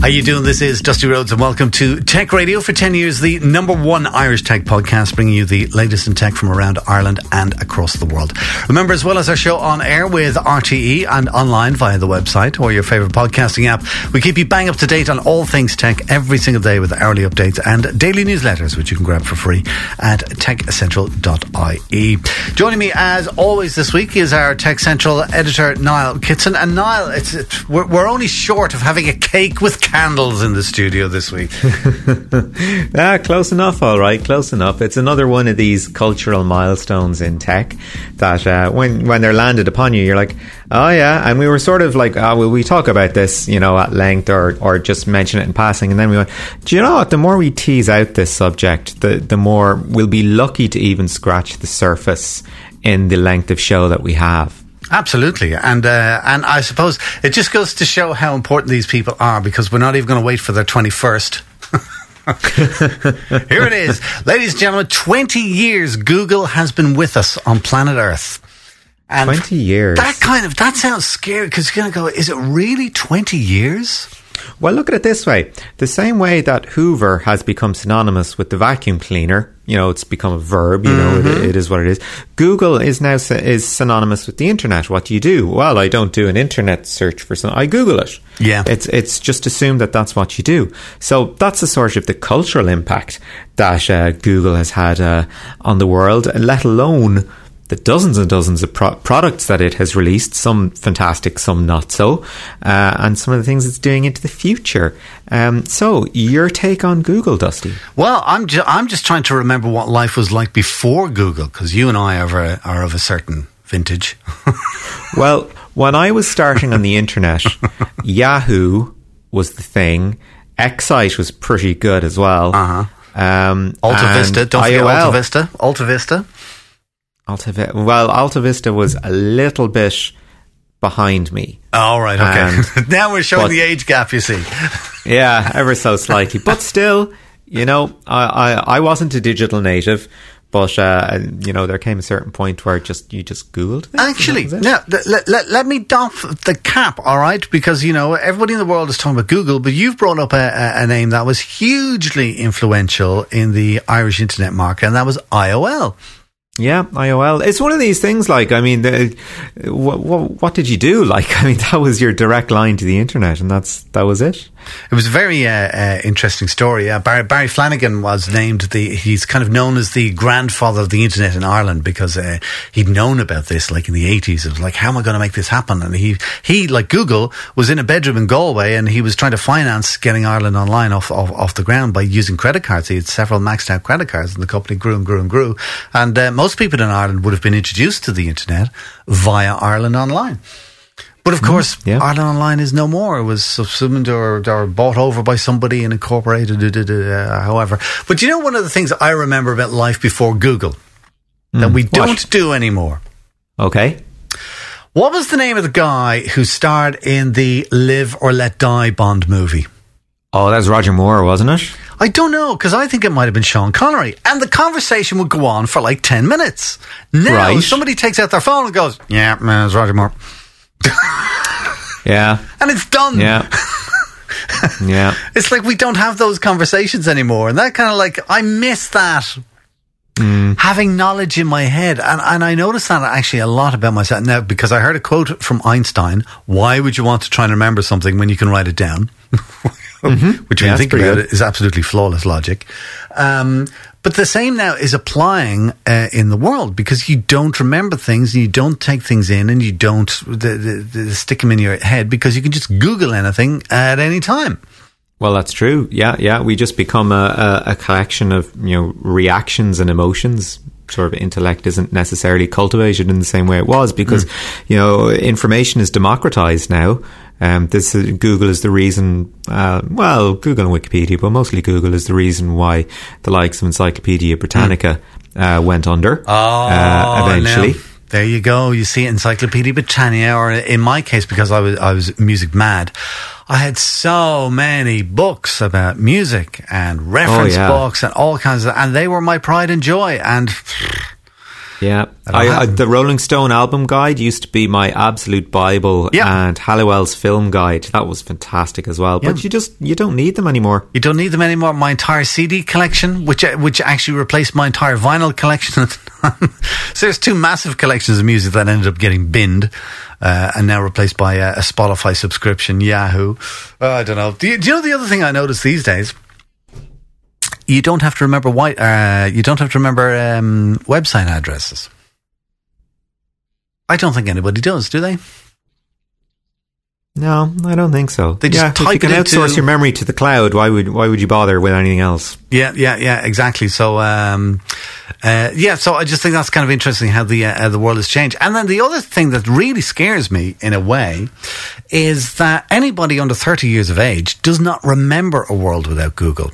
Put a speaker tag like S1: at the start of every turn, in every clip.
S1: How you doing? This is Dusty Rhodes, and welcome to Tech Radio. For ten years, the number one Irish tech podcast, bringing you the latest in tech from around Ireland and across the world. Remember, as well as our show on air with RTE and online via the website or your favorite podcasting app, we keep you bang up to date on all things tech every single day with hourly updates and daily newsletters, which you can grab for free at techcentral.ie. Joining me, as always, this week is our Tech Central editor Niall Kitson, and Niall, it's, it's we're, we're only short of having a cake with candles in the studio this week.
S2: ah, close enough, all right, close enough. It's another one of these cultural milestones in tech that uh, when when they're landed upon you, you're like, oh yeah. And we were sort of like, oh, will we talk about this, you know, at length or or just mention it in passing? And then we went, do you know what? The more we tease out this subject, the the more we'll be lucky to even scratch the surface in the length of show that we have.
S1: Absolutely, and uh, and I suppose it just goes to show how important these people are because we're not even going to wait for their twenty first. Here it is, ladies and gentlemen. Twenty years Google has been with us on planet Earth.
S2: And 20 years.
S1: That kind of that sounds scary because you're going to go. Is it really twenty years?
S2: Well, look at it this way: the same way that Hoover has become synonymous with the vacuum cleaner, you know, it's become a verb. You know,
S1: Mm-hmm.
S2: it, it is what it is. Google is now is synonymous with the internet. What do you do? Well, I don't do an internet search for something. I Google it.
S1: Yeah.
S2: it's it's just assumed that that's what you do. So that's the sort of the cultural impact that uh, Google has had uh, on the world, let alone the dozens and dozens of pro- products that it has released, some fantastic, some not so, uh, and some of the things it's doing into the future. Um, so, your take on Google, Dusty?
S1: Well, I'm ju- I'm just trying to remember what life was like before Google because you and I are, are of a certain vintage.
S2: Well, when I was starting on the internet, Yahoo was the thing. Excite was pretty good as well.
S1: Uh-huh.
S2: Um,
S1: Alta Vista, don't forget
S2: IOL.
S1: Alta Vista. Alta Vista.
S2: Alta Vi- well, Alta Vista was a little bit behind me.
S1: All right, okay. now we're showing
S2: but-
S1: the age gap. You see.
S2: Yeah, ever so slightly. But still, you know, I, I, I wasn't a digital native. But uh, you know, there came a certain point where just you just googled. things,
S1: Actually, now th- let, let, let me doff the cap, all right? Because you know everybody in the world is talking about Google, but you've brought up a, a name that was hugely influential in the Irish internet market, and that was IOL.
S2: Yeah, IOL. It's one of these things. Like, I mean, the, what, what, what did you do? Like, I mean, that was your direct line to the internet, and that's that was it.
S1: It was a very uh, uh, interesting story. Uh, Barry, Barry Flanagan was named the. He's kind of known as the grandfather of the internet in Ireland because uh, he'd known about this like in the eighties. It was like, how am I going to make this happen? And he he like Google was in a bedroom in Galway and he was trying to finance getting Ireland online off off, off the ground by using credit cards. He had several maxed out credit cards, and the company grew and grew and grew. And uh, most people in Ireland would have been introduced to the internet via Ireland Online. But of course,
S2: yeah.
S1: Ireland Online is no more. It was subsumed or, or bought over by somebody and incorporated, uh, uh, uh, however. But you know, one of the things I remember about life before Google that we
S2: what?
S1: don't do anymore.
S2: Okay.
S1: What was the name of the guy who starred in the Live or Let Die Bond movie?
S2: Oh, that was Roger Moore, wasn't it?
S1: I don't know because I think it might have been Sean Connery, and the conversation would go on for like ten minutes. Now
S2: Right.
S1: somebody takes out their phone and goes, "Yeah, man, it's Roger Moore,"
S2: Yeah.
S1: and it's done.
S2: Yeah. yeah.
S1: It's like we don't have those conversations anymore. And that kind of like, I miss that. Mm. Having knowledge in my head. And, and I noticed that actually a lot about myself now because I heard a quote from Einstein Why would you want to try and remember something when you can write it down? Which, when
S2: Yeah,
S1: you think about
S2: good.
S1: it, is absolutely flawless logic. Um, but the same now is applying uh, in the world because you don't remember things, and you don't take things in, and you don't the, the, the, stick them in your head because you can just Google anything at any time.
S2: Well, that's true. Yeah, yeah. We just become a, a, a collection of you know reactions and emotions. Sort of intellect isn't necessarily cultivated in the same way it was because you know information is democratized now. Um, this is, Google is the reason. Uh, well, Google and Wikipedia, but mostly Google is the reason why the likes of Encyclopedia Britannica uh, went under.
S1: Oh,
S2: uh, eventually.
S1: There you go. You see Encyclopedia Britannia, or in my case, because I was I was music mad, I had so many books about music and reference
S2: Oh, yeah.
S1: books and all kinds of, and they were my pride and joy. And
S2: Yeah,
S1: I
S2: I, I, the Rolling Stone album guide used to be my absolute bible,
S1: Yeah.
S2: and Halliwell's film guide that was fantastic as well. But
S1: Yeah.
S2: you just you don't need them anymore.
S1: you don't need them anymore. My entire CD collection, which which actually replaced my entire vinyl collection at the time. so there's two massive collections of music that ended up getting binned. Uh, and now replaced by a, a Spotify subscription, Yahoo. Uh, I don't know. Do you, do you know the other thing I notice these days? You don't have to remember why. Uh, you don't have to remember um, website addresses. I don't think anybody does, do they?
S2: No, I don't think so.
S1: They just
S2: yeah, if
S1: type
S2: you can
S1: it into-
S2: outsource your memory to the cloud. Why would why would you bother with anything else?
S1: Yeah, yeah, yeah, exactly. So, um, uh, yeah, so I just think that's kind of interesting how the uh, the world has changed. And then the other thing that really scares me, in a way, is that anybody under thirty years of age does not remember a world without Google.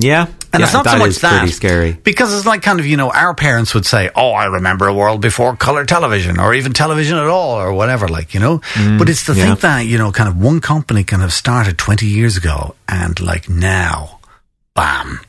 S2: Yeah,
S1: And
S2: yeah,
S1: it's not so much that
S2: pretty scary.
S1: because it's like kind of you know our parents would say, "Oh, I remember a world before color television or even television at all or whatever." Like you know, but it's to
S2: Mm, yeah.
S1: think that you know, kind of one company can have started twenty years ago and like now, bam.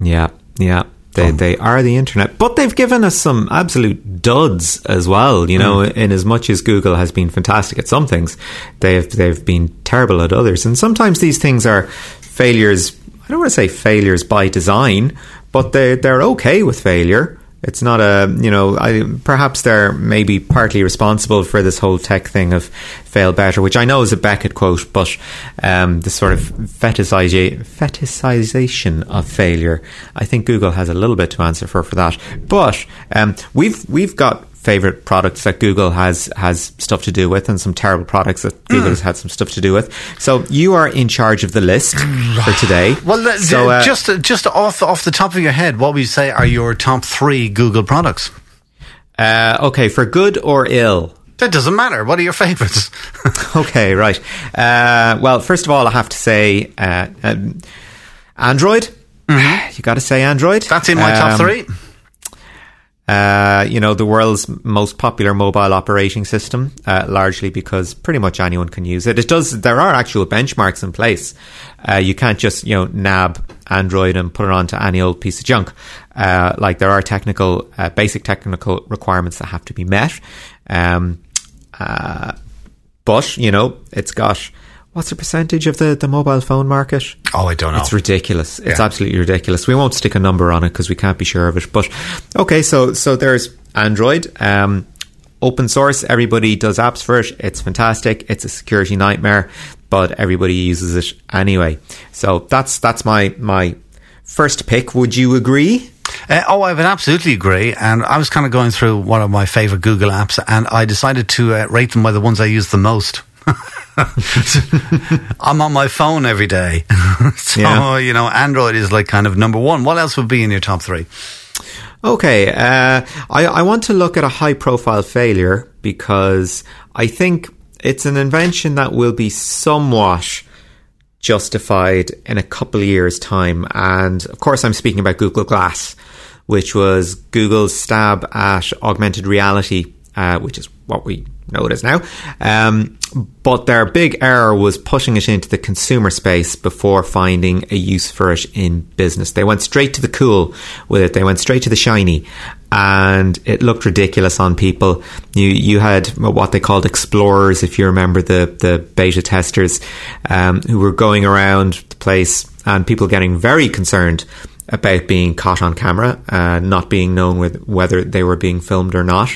S2: Yeah, yeah. They, they are the internet, but they've given us some absolute duds as well. You know,
S1: Mm.
S2: in as much as Google has been fantastic at some things, they've they've been terrible at others. And sometimes these things are failures. I don't want to say failures by design, but they they're okay with failure. It's not a you know. I, perhaps they're maybe partly responsible for this whole tech thing of fail better, which I know is a Beckett quote, but um, the sort of fetishization, fetishization of failure. I think Google has a little bit to answer for for that. But um, we've we've got favorite products that Google has has stuff to do with, and some terrible products that Google
S1: Hmm.
S2: has had some stuff to do with. So you are in charge of the list for today.
S1: Well,
S2: so, uh,
S1: just just off off the top of your head, what would you say are your top three Google products?
S2: uh, okay, for good or ill.
S1: That doesn't matter. What are your favorites?
S2: Okay, right. Uh, well, first of all, I have to say uh, um, Android. You got to say Android.
S1: Mm-hmm. That's in my top
S2: Um,
S1: three.
S2: Uh, you know, the world's most popular mobile operating system, uh, largely because pretty much anyone can use it. It does, there are actual benchmarks in place. Uh, you can't just, you know, nab Android and put it onto any old piece of junk. Uh, like there are technical, uh, basic technical requirements that have to be met. Um, but, you know, it's got, what's the percentage of the, the mobile phone market?
S1: Oh, I don't know.
S2: It's ridiculous. It's
S1: Yeah.
S2: absolutely ridiculous. We won't stick a number on it because we can't be sure of it. But okay, so so there's Android, um, open source. Everybody does apps for it. It's fantastic. It's a security nightmare, but everybody uses it anyway. So that's that's my my first pick. Would you agree?
S1: Uh, oh, I would absolutely agree. And I was kind of going through one of my favorite Google apps, and I decided to uh, rate them by the ones I use the most. I'm on my phone every day. so,
S2: Yeah.
S1: you know, Android is like kind of number one. What else would be in your top three?
S2: Okay, uh, I, I want to look at a high profile failure because I think it's an invention that will be somewhat justified in a couple of years' time. And of course, I'm speaking about Google Glass, which was Google's stab at augmented reality, uh, which is what we know it is now. Um, but their big error was pushing it into the consumer space before finding a use for it in business. They went straight to the cool with it. They went straight to the shiny and it looked ridiculous on people. You you had what they called explorers, if you remember the the beta testers, um, who were going around the place and people getting very concerned about being caught on camera, uh, not being known with whether they were being filmed or not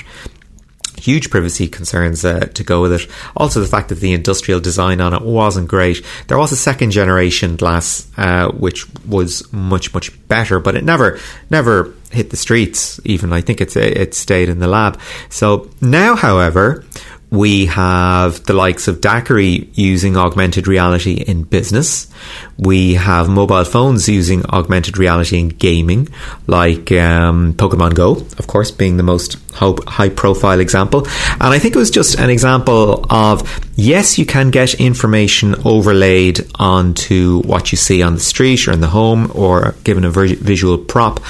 S2: huge privacy concerns uh, to go with it. Also, the fact that the industrial design on it wasn't great. There was a second generation glass uh, which was much much better, but it never never hit the streets. Even I think it's it stayed in the lab. So now, however. We have the likes of DAQRI using augmented reality in business. We have mobile phones using augmented reality in gaming, like um, Pokemon Go, of course, being the most high profile example. And I think it was just an example of yes, you can get information overlaid onto what you see on the street or in the home or given a visual prop.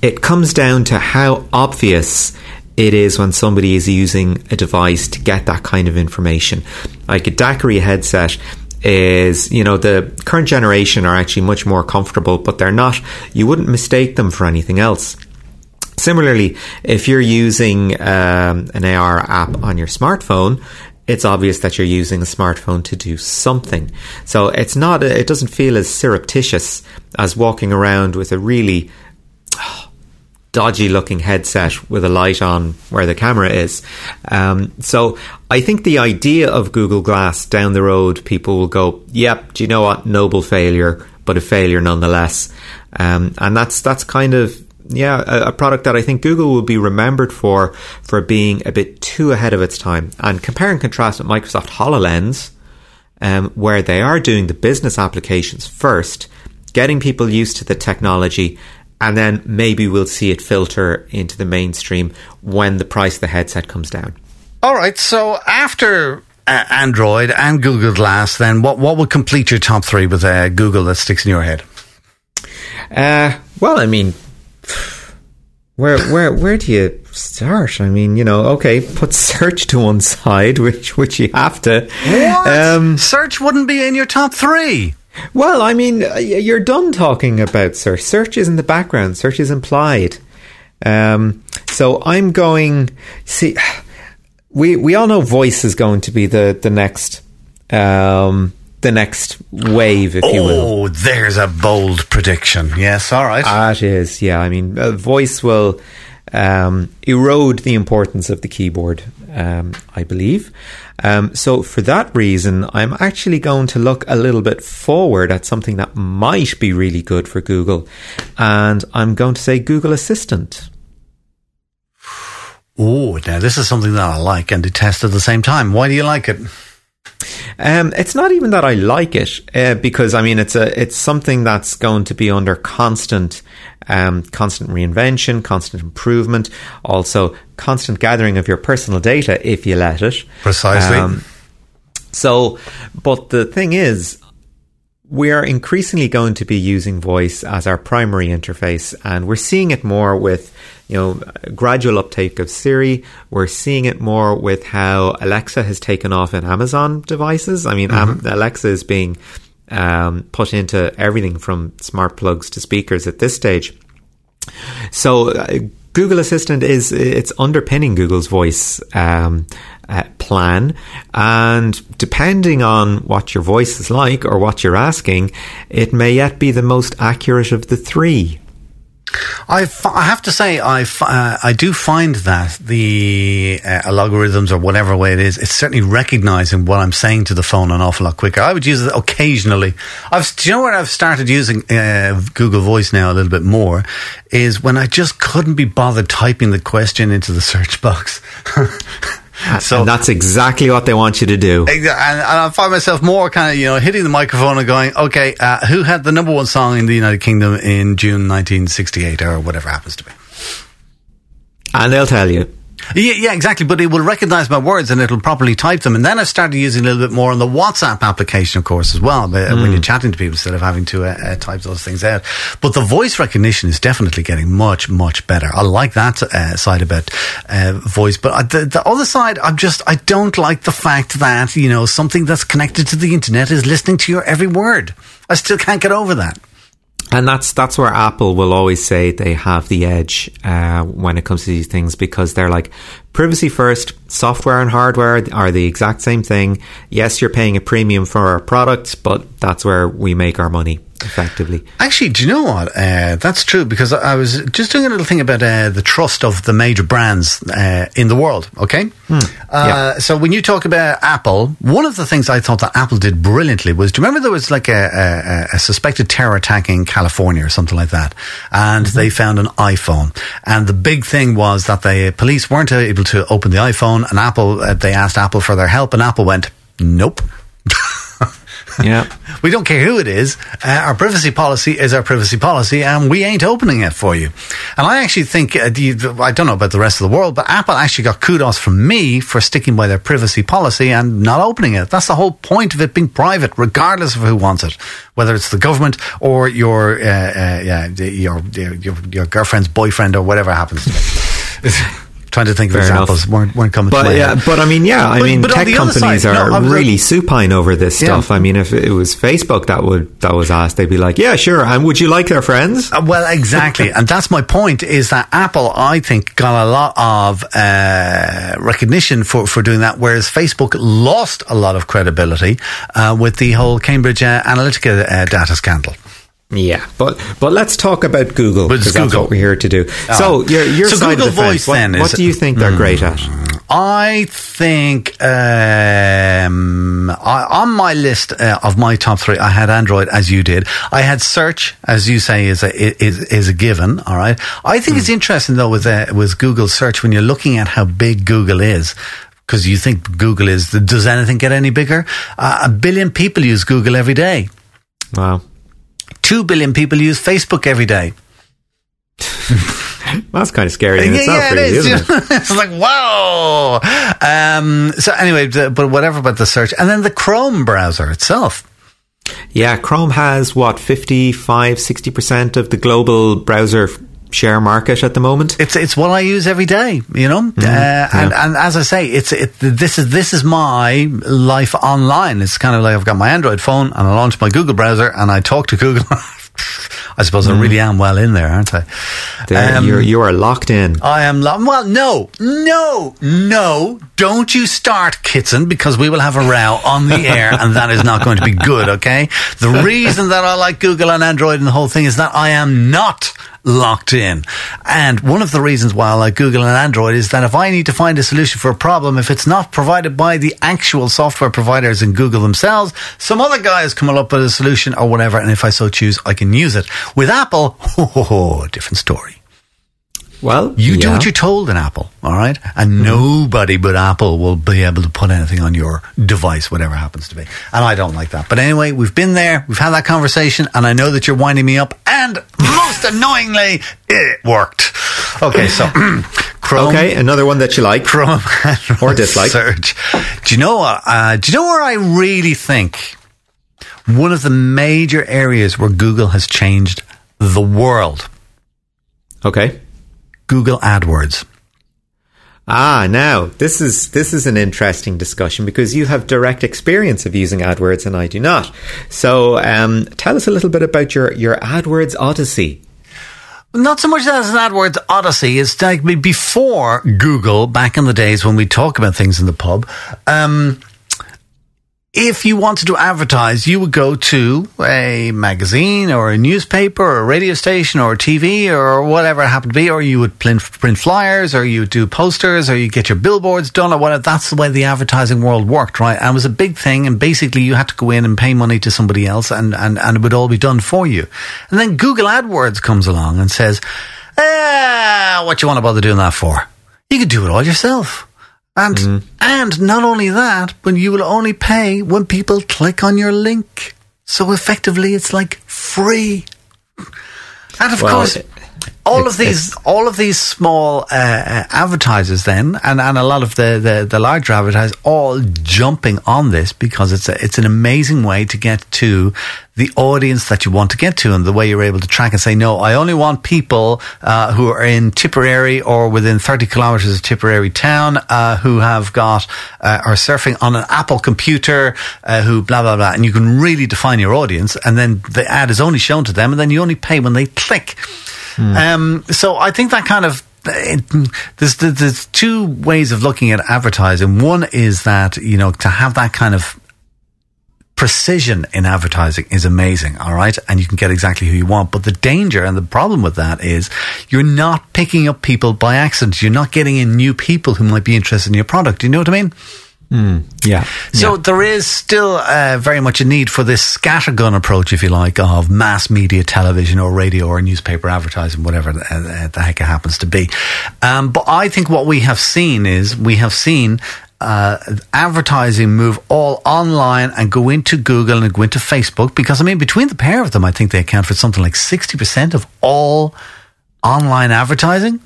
S2: It comes down to how obvious it is when somebody is using a device to get that kind of information. Like a DAQRI headset is, you know, the current generation are actually much more comfortable, but they're not, you wouldn't mistake them for anything else. Similarly, if you're using um, an AR app on your smartphone, it's obvious that you're using a smartphone to do something. So it's not, it doesn't feel as surreptitious as walking around with a really dodgy looking headset with a light on where the camera is. Um, so I think the idea of Google Glass down the road, people will go, yep, do you know what? Noble failure, but a failure nonetheless. Um, and that's, that's kind of, yeah, a, a, product that I think Google will be remembered for, for being a bit too ahead of its time. And compare and contrast with Microsoft HoloLens, um, where they are doing the business applications first, getting people used to the technology and then maybe we'll see it filter into the mainstream when the price of the headset comes down.
S1: All right. So after uh, Android and Google Glass, then what what would complete your top three with uh, Google that sticks in your head?
S2: Uh, well, I mean, where where where do you start? I mean, you know, okay, put search to one side, which which you have to.
S1: What? Um, search wouldn't be in your top three.
S2: Well, I mean, uh, you're done talking about search. Search is in the background. Search is implied. Um, so I'm going. See, we we all know voice is going to be the the next. Um, the next wave, if
S1: oh,
S2: you will.
S1: Oh, there's a bold prediction. Yes, all right.
S2: It is. Yeah, I mean, uh, voice will um, erode the importance of the keyboard, um, I believe. Um, so, for that reason, I'm actually going to look a little bit forward at something that might be really good for Google, and I'm going to say Google Assistant.
S1: Oh, now this is something that I like and detest at the same time. Why do you like it?
S2: Um, it's not even that I like it uh, because I mean it's a it's something that's going to be under constant um, constant reinvention, constant improvement, also constant gathering of your personal data if you let it.
S1: Precisely. Um,
S2: so, but the thing is, we are increasingly going to be using voice as our primary interface, and we're seeing it more with you know gradual uptake of Siri. We're seeing it more with how Alexa has taken off in Amazon devices. I mean, mm-hmm. Alexa is being um, put into everything from smart plugs to speakers at this stage. So. Uh, Google Assistant is it's underpinning Google's voice um, uh, plan, and depending on what your voice is like or what you're asking, it may yet be the most accurate of the three.
S1: I, f- I have to say, I, f- uh, I do find that the uh, algorithms or whatever way it is, it's certainly recognizing what I'm saying to the phone an awful lot quicker. I would use it occasionally. I've, do you know where I've started using uh, Google Voice now a little bit more? Is when I just couldn't be bothered typing the question into the search box.
S2: So and that's exactly what they want you to do.
S1: And, I find myself more kind of, you know, hitting the microphone and going, okay, uh, who had the number one song in the United Kingdom in June 1968 or whatever happens to be?
S2: And they'll tell you.
S1: Yeah, yeah, exactly. But it will recognize my words and it'll properly type them. And then I started using a little bit more on the WhatsApp application, of course, as well, mm. when you're chatting to people instead of having to uh, uh, type those things out. But the voice recognition is definitely getting much, much better. I like that uh, side about uh, voice. But uh, the, the other side, I'm just, I don't like the fact that, you know, something that's connected to the internet is listening to your every word. I still can't get over that.
S2: And that's that's where Apple will always say they have the edge uh, when it comes to these things because they're like privacy first. Software and hardware are the exact same thing. Yes, you're paying a premium for our products, but that's where we make our money effectively.
S1: Actually, do you know what? Uh, that's true because I was just doing a little thing about uh, the trust of the major brands uh, in the world. Okay, hmm. Uh, yeah. so when you talk about Apple, one of the things I thought that Apple did brilliantly was, do you remember there was like a, a, a suspected terror attack in California or something like that, and mm-hmm. they found an iPhone, and the big thing was that the police weren't able to open the iPhone, and Apple uh, they asked Apple for their help, and Apple went, nope.
S2: Yeah.
S1: we don't care who it is. Uh, our privacy policy is our privacy policy, and we ain't opening it for you. And I actually think, uh, I don't know about the rest of the world, but Apple actually got kudos from me for sticking by their privacy policy and not opening it. That's the whole point of it being private, regardless of who wants it, whether it's the government or your, uh, uh, yeah, your, your, your girlfriend's boyfriend or whatever happens to be. Trying to think of
S2: Fair enough.
S1: examples weren't, weren't coming to
S2: But
S1: my
S2: yeah,
S1: head.
S2: but I mean, yeah, I
S1: But-
S2: mean,
S1: but
S2: tech companies
S1: side-
S2: are
S1: no,
S2: really supine over this
S1: Yeah.
S2: stuff. I mean, if it was Facebook that would that was asked, they'd be like, "Yeah, sure." And would you like their friends?
S1: Uh, Well, exactly, and that's my point. Is that Apple, I think, got a lot of uh, recognition for, for doing that, whereas Facebook lost a lot of credibility uh, with the whole Cambridge uh, Analytica uh, data scandal.
S2: Yeah, but but let's talk about Google because that's what we're here to do. so your your
S1: So
S2: side
S1: Google
S2: of the
S1: Voice
S2: what,
S1: then
S2: what do you think they're great at?
S1: I think um, I, on my list uh, of my top three, I had Android as you did. I had search, as you say, is a is, is a given. All right. I think it's interesting though with uh, with Google search when you're looking at how big Google is. Because you think Google is, does anything get any bigger? Uh, a billion people use Google every day.
S2: Wow,
S1: Two billion people use Facebook every day.
S2: that's kind of scary in itself, really,
S1: is.
S2: isn't it?
S1: it's like wow. Um, so anyway, but whatever about the search, and then the Chrome browser itself.
S2: Yeah, Chrome has what 55, 60 percent of the global browser share market at the moment.
S1: It's it's what I use every day, you know. uh, and and as I say, it's it. This is this is my life online. It's kind of like I've got my Android phone and I launch my Google browser and I talk to Google. I suppose I really am well in there, aren't I?
S2: There,
S1: Um,
S2: you're you are locked in.
S1: I am locked. well. No, no, no! Don't you start, Kitson, because we will have a row on the air, and that is not going to be good. Okay. The reason that I like Google and Android and the whole thing is that I am not locked in, and one of the reasons why I like Google and Android is that if I need to find a solution for a problem, if it's not provided by the actual software providers in Google themselves, some other guy is coming up with a solution or whatever, and if I so choose, I can use it. With Apple, oh, different story.
S2: Well,
S1: You do what you're told in Apple, all right? And nobody but Apple will be able to put anything on your device, whatever happens to be. And I don't like that. But anyway, we've been there, we've had that conversation, and I know that you're winding me up, and most annoyingly, it worked. Okay, so Chrome.
S2: Okay, another one that you like.
S1: Chrome
S2: Or dislike.
S1: Search. Do you know what? Uh, do you know where I really think one of the major areas where Google has changed the world?
S2: Okay.
S1: Google AdWords.
S2: Ah, now this is this is an interesting discussion because you have direct experience of using AdWords and I do not. So, um, tell us a little bit about your your AdWords odyssey.
S1: Not so much as an AdWords Odyssey. It's like before Google, back in the days when we talk about things in the pub. Um, if you wanted to advertise, you would go to a magazine or a newspaper or a radio station or a TV or whatever it happened to be, or you would print, flyers or you would do posters or you get your billboards done or whatever. That's the way the advertising world worked, right? And it was a big thing. And basically you had to go in and pay money to somebody else and, and, and it would all be done for you. And then Google AdWords comes along and says, ah, what you want to bother doing that for? You could do it all yourself. And mm-hmm. and not only that, but you will only pay when people click on your link. So effectively, it's like free. And of
S2: Well,
S1: course, all of these all of these small uh, uh, advertisers then, and, and a lot of the, the, the larger advertisers, all jumping on this because it's a, it's an amazing way to get to the audience that you want to get to, and the way you're able to track and say, no, I only want people uh, who are in Tipperary or within 30 kilometers of Tipperary town uh, who have got uh, are surfing on an Apple computer, uh, who blah blah blah, and you can really define your audience, and then the ad is only shown to them, and then you only pay when they click. Um, so I think that kind of it, there's, there's two ways of looking at advertising. One is that you know to have that kind of precision in advertising is amazing, all right? And you can get exactly who you want. But the danger and the problem with that is you're not picking up people by accident. You're not getting in new people who might be interested in your product. Do you know what I mean?
S2: Yeah.
S1: So there is still uh, very much a need for this scattergun approach, if you like, of mass media, television or radio or newspaper advertising, whatever the, uh, the heck it happens to be. Um, but I think what we have seen is we have seen uh, advertising move all online and go into Google and go into Facebook because I mean between the pair of them, I think they account for something like sixty percent of all online advertising.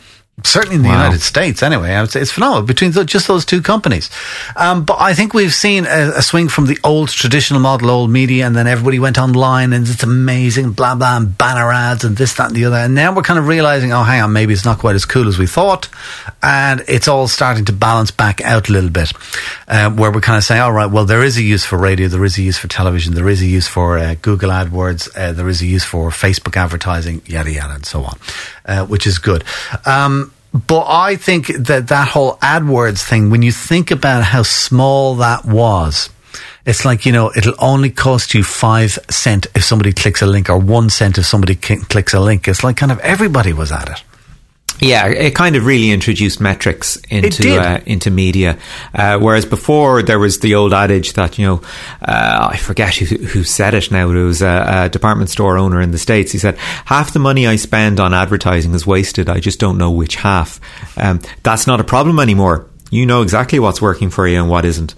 S1: Certainly in the
S2: Wow.
S1: United States, anyway. I It's phenomenal between th- just those two companies. Um, but I think we've seen a, a swing from the old traditional model, old media, and then everybody went online and it's amazing, blah, blah, and banner ads and this, that, and the other. And now we're kind of realizing, oh, hang on, maybe it's not quite as cool as we thought. And it's all starting to balance back out a little bit, um, where we're kind of saying, all right, well, there is a use for radio, there is a use for television, there is a use for uh, Google AdWords, uh, there is a use for Facebook advertising, yada, yada, and so on, uh, which is good. Um, but I think that that whole AdWords thing, when you think about how small that was, it's like, you know, it'll only cost you five cent if somebody clicks a link or one cent if somebody clicks a link. It's like kind of everybody was at it.
S2: Yeah, it kind of really introduced metrics into uh, into media, uh, whereas before there was the old adage that you know uh, I forget who, who said it now. It was a, a department store owner in the states. He said half the money I spend on advertising is wasted. I just don't know which half. Um, that's not a problem anymore. You know exactly what's working for you and what isn't.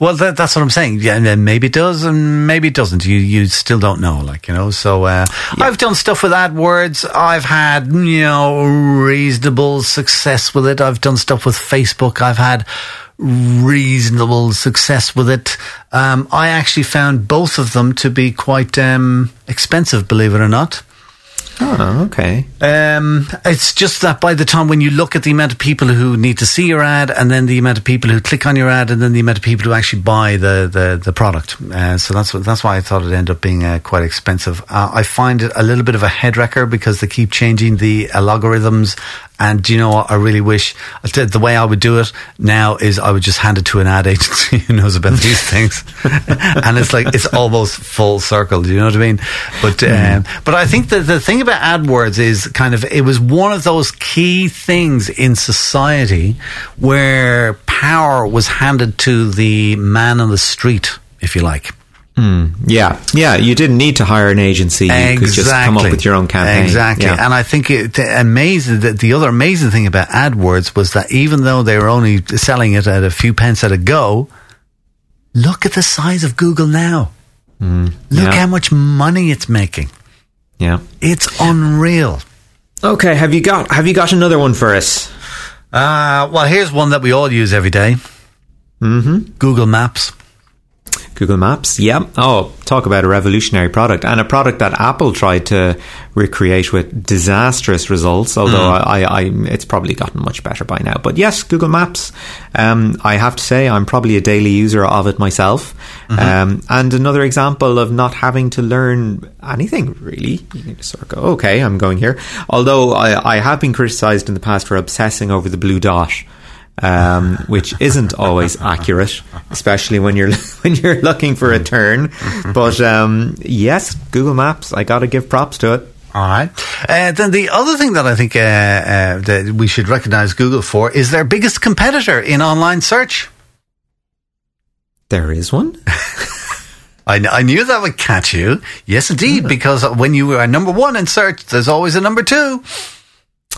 S1: Well, that, that's what I'm saying. Yeah, and then maybe it does, and maybe it doesn't. You you still don't know, like you know. So uh, I've done stuff with AdWords. I've had you know reasonable success with it. I've done stuff with Facebook. I've had reasonable success with it. Um, I actually found both of them to be quite um, expensive, believe it or not.
S2: Oh, okay.
S1: Um, it's just that by the time when you look at the amount of people who need to see your ad, and then the amount of people who click on your ad, and then the amount of people who actually buy the the, the product, uh, so that's that's why I thought it ended up being uh, quite expensive. Uh, I find it a little bit of a head wrecker because they keep changing the algorithms. And do you know what? I really wish the way I would do it now is I would just hand it to an ad agency who knows about these things, and it's like it's almost full circle. Do you know what I mean? But um, but I think that the thing about AdWords is kind of it was one of those key things in society where power was handed to the man on the street, if you like.
S2: Yeah, yeah. You didn't need to hire an agency. You could just come up with your own campaign.
S1: Exactly.
S2: Yeah.
S1: And I think it the amazing that the other amazing thing about AdWords was that even though they were only selling it at a few pence at a go, look at the size of Google now. look
S2: Mm, yeah.
S1: how much money it's making.
S2: yeah.
S1: It's unreal.
S2: Okay. Have you got Have you got another one for us?
S1: Uh, well, here's one that we all use every day. Mm-hmm. Google Maps.
S2: Google Maps, yeah. Oh, talk about a revolutionary product and a product that Apple tried to recreate with disastrous results. Although I, I, it's probably gotten much better by now. But yes, Google Maps. Um, I have to say, I'm probably a daily user of it myself. Um, and another example of not having to learn anything really. You can just sort of go, okay, I'm going here. Although I, I have been criticised in the past for obsessing over the blue dot um, which isn't always accurate, especially when you're when you're looking for a turn. But um, yes, Google Maps, I got to give props to it.
S1: All right. Uh, then the other thing that I think uh, uh, that we should recognize Google for is their biggest competitor in online search.
S2: There is one.
S1: I, kn- I knew that would catch you. Yes, indeed, because when you are number one in search, there's always a number two.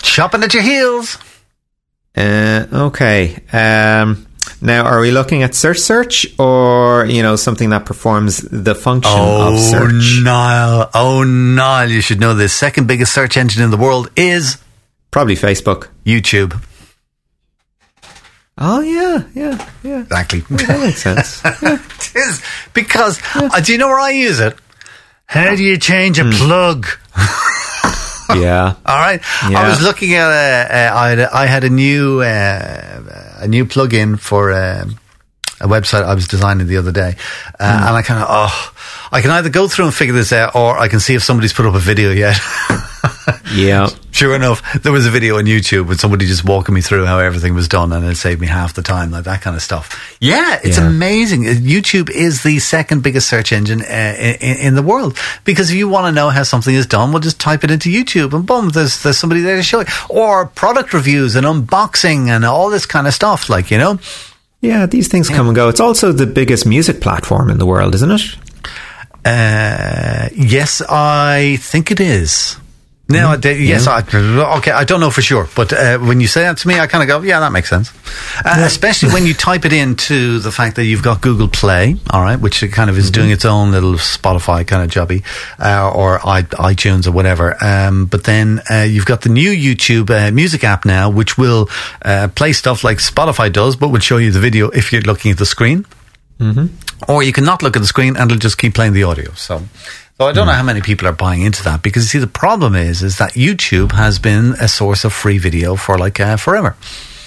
S1: Shopping at your heels.
S2: Uh, okay. Um, now, are we looking at search search or you know something that performs the function of search?
S1: Niall. Oh, Niall, you should know the Second biggest search engine in the world is
S2: Probably Facebook.
S1: YouTube.
S2: Oh yeah, yeah, yeah.
S1: Exactly.
S2: That makes sense.
S1: it is. Because, uh, do you know where I use it? How do you change a plug?
S2: yeah.
S1: All right. I was looking at a, a, I, had a, I had a new uh, a new plugin for um a website I was designing the other day, uh,
S2: Hmm.
S1: and I kind of oh, I can either go through and figure this out, or I can see if somebody's put up a video yet.
S2: Yeah.
S1: Sure enough, there was a video on YouTube with somebody just walking me through how everything was done, and it saved me half the time, like that kind of stuff. Yeah, it's
S2: Yeah.
S1: amazing. Uh, YouTube is the second biggest search engine uh, in, in the world because if you want to know how something is done, we'll just type it into YouTube, and boom, there's there's somebody there to show it, or product reviews and unboxing and all this kind of stuff, like you know.
S2: Yeah, these things come and go. It's also the biggest music platform in the world, isn't it?
S1: Uh, yes, I think it is. No, I did, yes, I, okay, I don't know for sure, but uh, when you say that to me, I kind of go, yeah, that makes sense. Uh, Especially when you type it into the fact that you've got Google Play, all right, which kind of is doing its own little Spotify kind of jobby, uh, or I, iTunes or whatever. Um, but then uh, you've got the new YouTube uh, music app now, which will uh, play stuff like Spotify does, but will show you the video if you're looking at the screen. Or you can not look at the screen and it'll just keep playing the audio. So, so I don't know how many people are buying into that because you see the problem is is that YouTube has been a source of free video for like uh, forever.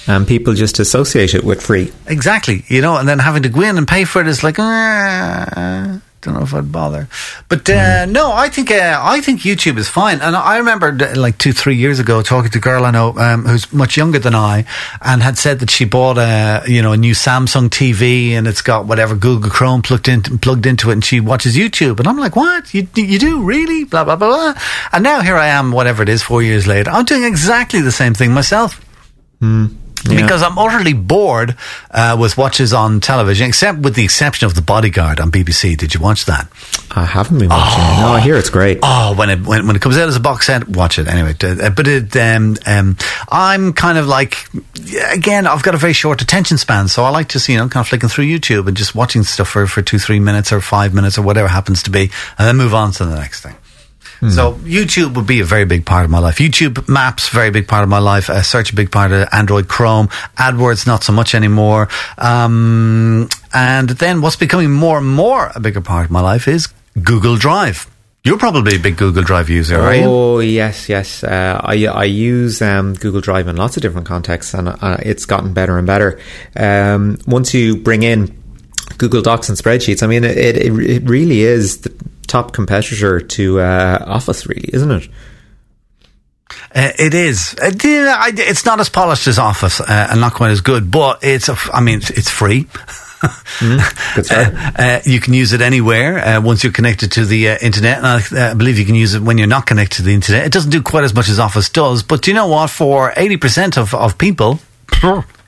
S2: And people just associate it with free.
S1: Exactly, you know, and then having to go in and pay for it is like, uh, don't know if I'd bother. But uh, no, I think uh, I think YouTube is fine. And I remember uh, like two, three years ago talking to a girl I know um, who's much younger than I, and had said that she bought a you know a new Samsung TV and it's got whatever Google Chrome plugged in plugged into it, and she watches YouTube. And I'm like, what? You you do really? Blah blah blah blah. And now here I am, whatever it is, four years later, I'm doing exactly the same thing myself
S2: Yeah.
S1: because I'm utterly bored uh, with watches on television, except with the exception of The Bodyguard on BBC. Did you watch that?
S2: I haven't been watching it. No, I hear it's great.
S1: Oh, when it when, when it comes out as a box set, watch it anyway. Uh, But it, um, um, I'm kind of like, again, I've got a very short attention span, so I like to see you know kind of flicking through YouTube and just watching stuff for for two, three minutes or five minutes or whatever happens to be, and then move on to the next thing. So YouTube would be a very big part of my life. YouTube Maps, very big part of my life. Uh, search, a big part of Android Chrome. AdWords, not so much anymore. Um, and then what's becoming more and more a bigger part of my life is Google Drive. You're probably a big Google Drive user, are you?
S2: Oh yes, yes. Uh, I I use um, Google Drive in lots of different contexts, and uh, it's gotten better and better. Um, once you bring in Google Docs and spreadsheets, I mean, it it, it really is the top competitor to uh, Office, really, isn't it?
S1: Uh, it is. Uh, it's not as polished as Office uh, and not quite as good, but it's. A I mean, it's, it's free.
S2: Start.
S1: Uh, you can use it anywhere uh, once you're connected to the uh, internet. And I uh, believe you can use it when you're not connected to the internet. It doesn't do quite as much as Office does, but do you know what? For 80% of, of people,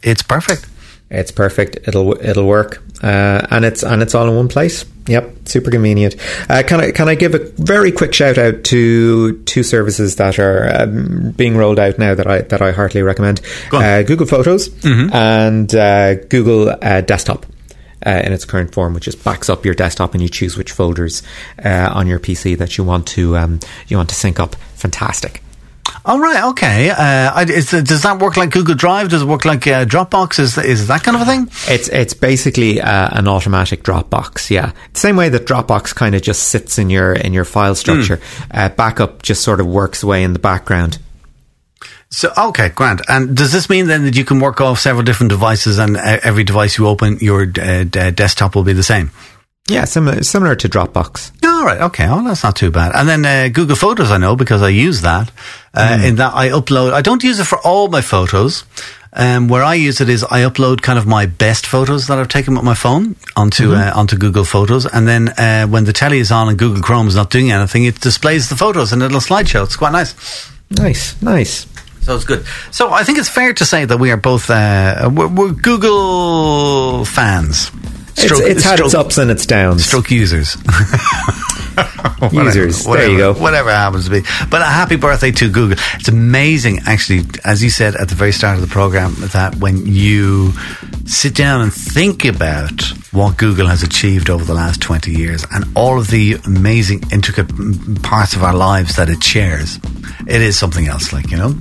S1: it's perfect.
S2: It's perfect. It'll it'll work, uh, and it's and it's all in one place. Yep, super convenient. Uh, can I can I give a very quick shout out to two services that are um, being rolled out now that I that I heartily recommend?
S1: Go.
S2: Uh, Google Photos and uh, Google uh, Desktop. Uh, in its current form, which just backs up your desktop, and you choose which folders uh, on your PC that you want to um, you want to sync up. Fantastic.
S1: All right, okay. Uh, is, does that work like Google Drive? Does it work like uh, Dropbox? Is, is that kind of a thing?
S2: It's it's basically uh, an automatic Dropbox. Yeah, the same way that Dropbox kind of just sits in your in your file structure. Uh, backup just sort of works away in the background.
S1: So okay, Grant. And does this mean then that you can work off several different devices, and uh, every device you open, your uh, d- desktop will be the same?
S2: Yeah, similar similar to Dropbox.
S1: All right, okay. Oh, that's not too bad. And then uh, Google Photos, I know because I use that. Uh, In that I upload. I don't use it for all my photos. Um, where I use it is I upload kind of my best photos that I've taken with my phone onto uh, onto Google Photos, and then uh, when the telly is on and Google Chrome is not doing anything, it displays the photos in a little slideshow. It's quite nice.
S2: Nice, nice.
S1: So it's good. So I think it's fair to say that we are both uh, we're, we're Google fans.
S2: It's, it's had its ups and its downs.
S1: stroke users.
S2: Users. There
S1: Whatever,
S2: you go.
S1: Whatever happens to be. But a happy birthday to Google. It's amazing, actually, as you said at the very start of the program, that when you sit down and think about what Google has achieved over the last 20 years and all of the amazing, intricate parts of our lives that it shares, it is something else, like, you know?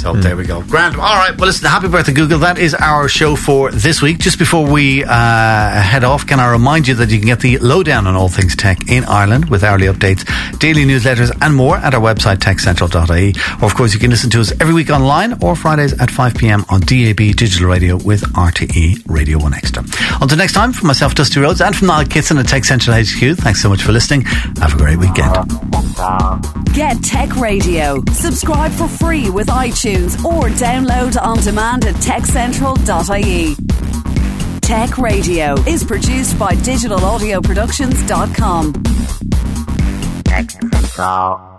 S1: So there we go. Grant. All right. Well, listen, happy birthday, Google. That is our show for this week. Just before we uh, head off, can I remind you that you can get the lowdown on all things tech in Ireland with hourly updates, daily newsletters, and more at our website, techcentral.ie. Or, of course, you can listen to us every week online or Fridays at 5 p.m. on DAB Digital Radio with RTE Radio 1 Extra. Until next time, from myself, Dusty Rhodes, and from Niall Kitson at Tech Central HQ, thanks so much for listening. Have a great weekend.
S3: Get Tech Radio. Subscribe for free with iTunes or download on demand at techcentral.ie. Tech Radio is produced by digitalaudioproductions.com.
S4: Tech Central.